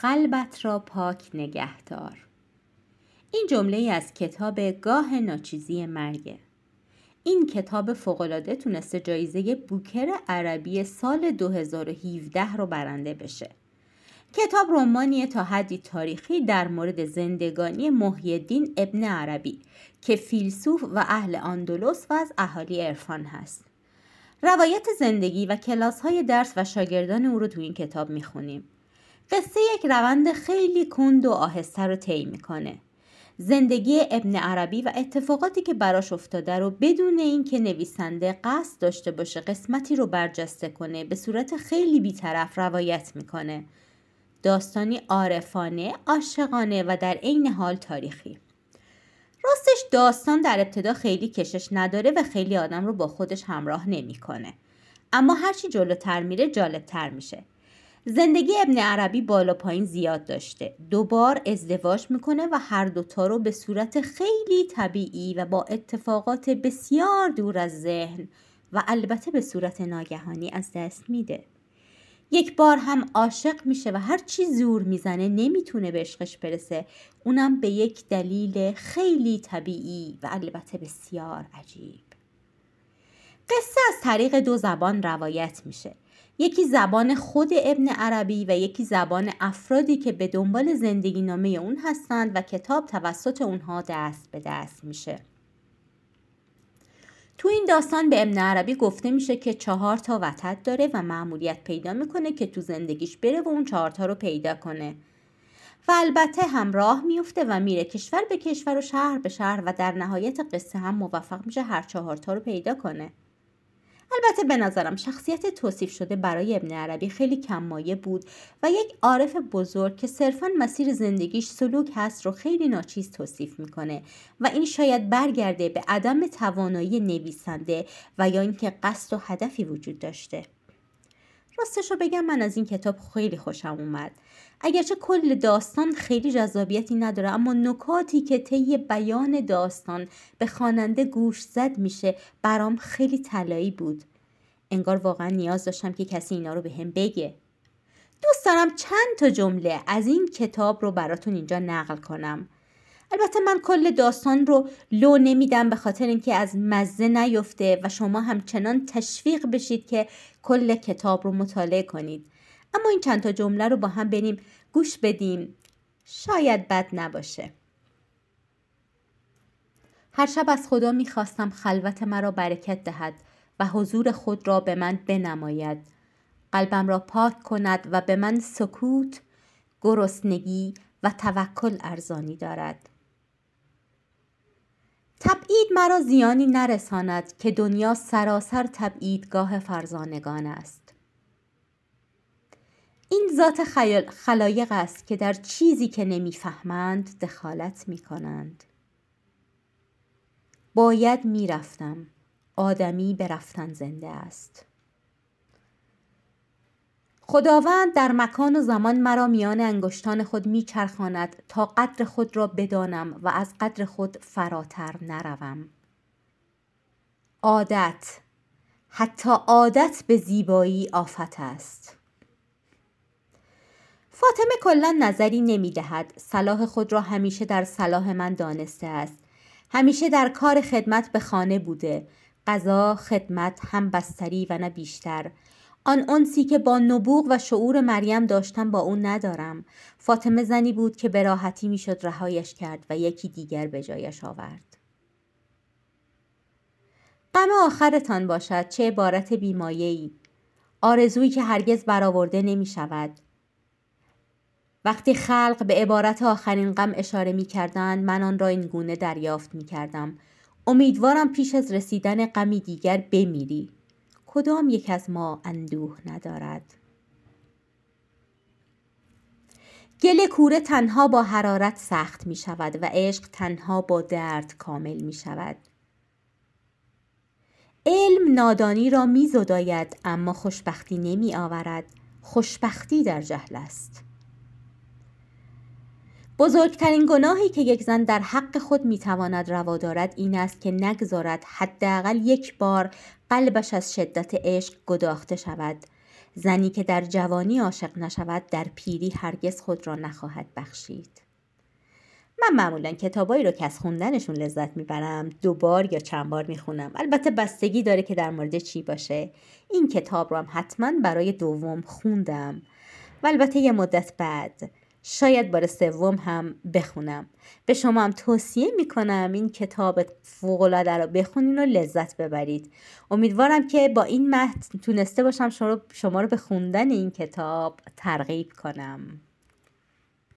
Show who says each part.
Speaker 1: قلبت را پاک نگهدار این جمله از کتاب گاه ناچیزی مرگه. این کتاب فوقالعاده تونسته جایزه بوکر عربی سال 2017 رو برنده بشه. کتاب رمانیه تا حدی تاریخی در مورد زندگانی محیدین ابن عربی که فیلسوف و اهل اندلس و از اهالی عرفان هست. روایت زندگی و کلاس های درس و شاگردان او رو تو این کتاب می‌خونیم. قصه یک روند خیلی کند و آهسته رو طی می‌کنه. زندگی ابن عربی و اتفاقاتی که براش افتاده رو بدون اینکه نویسنده قصد داشته باشه قسمتی رو برجسته کنه به صورت خیلی بیطرف روایت می‌کنه. داستانی عارفانه، عاشقانه و در عین حال تاریخی. راستش داستان در ابتدا خیلی کشش نداره و خیلی آدم رو با خودش همراه نمی‌کنه. اما هرچی جلوتر میره جالبتر میشه. زندگی ابن عربی بالا پایین زیاد داشته. دوبار ازدواج می‌کنه و هر دوتا رو به صورت خیلی طبیعی و با اتفاقات بسیار دور از ذهن و البته به صورت ناگهانی از دست میده. یک بار هم عاشق میشه و هر چی زور می‌زنه نمی‌تونه به عشقش برسه. اونم به یک دلیل خیلی طبیعی و البته بسیار عجیب. قصه از طریق دو زبان روایت میشه. یکی زبان خود ابن عربی و یکی زبان افرادی که به دنبال زندگی نامه اون هستند و کتاب توسط اونها دست به دست میشه. تو این داستان به ابن عربی گفته میشه که چهار تا وطد داره و معمولیت پیدا می‌کنه که تو زندگیش بره و اون چهار تا رو پیدا کنه. و البته همراه میفته و میره کشور به کشور و شهر به شهر و در نهایت قصه هم موفق میشه هر چهار تا رو پیدا کنه. البته به نظرم شخصیت توصیف شده برای ابن عربی خیلی کم بود و یک عارف بزرگ که صرفا مسیر زندگیش سلوک هست رو خیلی ناچیز توصیف می‌کنه و این شاید برگرده به عدم توانایی نویسنده و یا اینکه قصد و هدفی وجود داشته. راستش رو بگم من از این کتاب خیلی خوشم اومد. اگرچه کل داستان خیلی جذابیتی نداره اما نکاتی که طی بیان داستان به خواننده گوش زد میشه برام خیلی طلایی بود. انگار واقعا نیاز داشتم که کسی اینا رو به هم بگه. دوست دارم چند تا جمله از این کتاب رو براتون اینجا نقل کنم. البته من کل داستان رو لو نمیدم به خاطر اینکه از مزه نیفته و شما همچنان تشویق بشید که کل کتاب رو مطالعه کنید. اما این چند تا جمله رو با هم بریم گوش بدیم. شاید بد نباشه. هر شب از خدا می‌خواستم خلوت مرا برکت دهد و حضور خود را به من بنماید. قلبم را پاک کند و به من سکوت گرسنگی و توکل ارزانی دارد. تبعید مرا زیانی نرساند که دنیا سراسر تبعیدگاه فرزانگان است. این ذات خلایق است که در چیزی که نمی‌فهمند دخالت می کنند. باید می‌رفتم. آدمی به رفتن زنده است. خداوند در مکان و زمان مرا میان انگشتان خود میچرخاند تا قدر خود را بدانم و از قدر خود فراتر نروم عادت حتی عادت به زیبایی آفت است فاطمه کلا نظری نمی دهد. صلاح خود را همیشه در صلاح من دانسته است. همیشه در کار خدمت به خانه بوده. غذا، خدمت، هم بستری و نه بیشتر. آن انسی که با نبوغ و شعور مریم داشتم با اون ندارم. فاطمه زنی بود که به راحتی می‌شد رهایش کرد و یکی دیگر به جایش آورد. غم آخرتان باشد چه عبارت بیمایه‌ای. آرزویی که هرگز برآورده نمی شود. وقتی خلق به عبارت آخرین غم اشاره می کردن من آن را این گونه دریافت می کردم. امیدوارم پیش از رسیدن غمی دیگر بمیری. کدام یک از ما اندوه ندارد؟ گل کوره تنها با حرارت سخت می شود و عشق تنها با درد کامل می شود. علم نادانی را می زداید اما خوشبختی نمی آورد. خوشبختی در جهل است. بزرگترین گناهی که یک زن در حق خود می‌تواند روا دارد این است که نگذارد حداقل یک بار قلبش از شدت عشق گداخته شود. زنی که در جوانی عاشق نشود در پیری هرگز خود را نخواهد بخشید. من معمولا کتابایی رو که از خوندنشون لذت می‌برم دوبار یا چند بار می‌خونم. البته بستگی داره که در مورد چی باشه. این کتاب رو هم حتما برای دوم خوندم. و البته یه مدت بعد. شاید بار سوم هم بخونم. به شما هم توصیه می‌کنم این کتاب فوقالعاده رو بخونین و لذت ببرید. امیدوارم که با این متن تونسته باشم شما رو به خوندن این کتاب ترغیب کنم.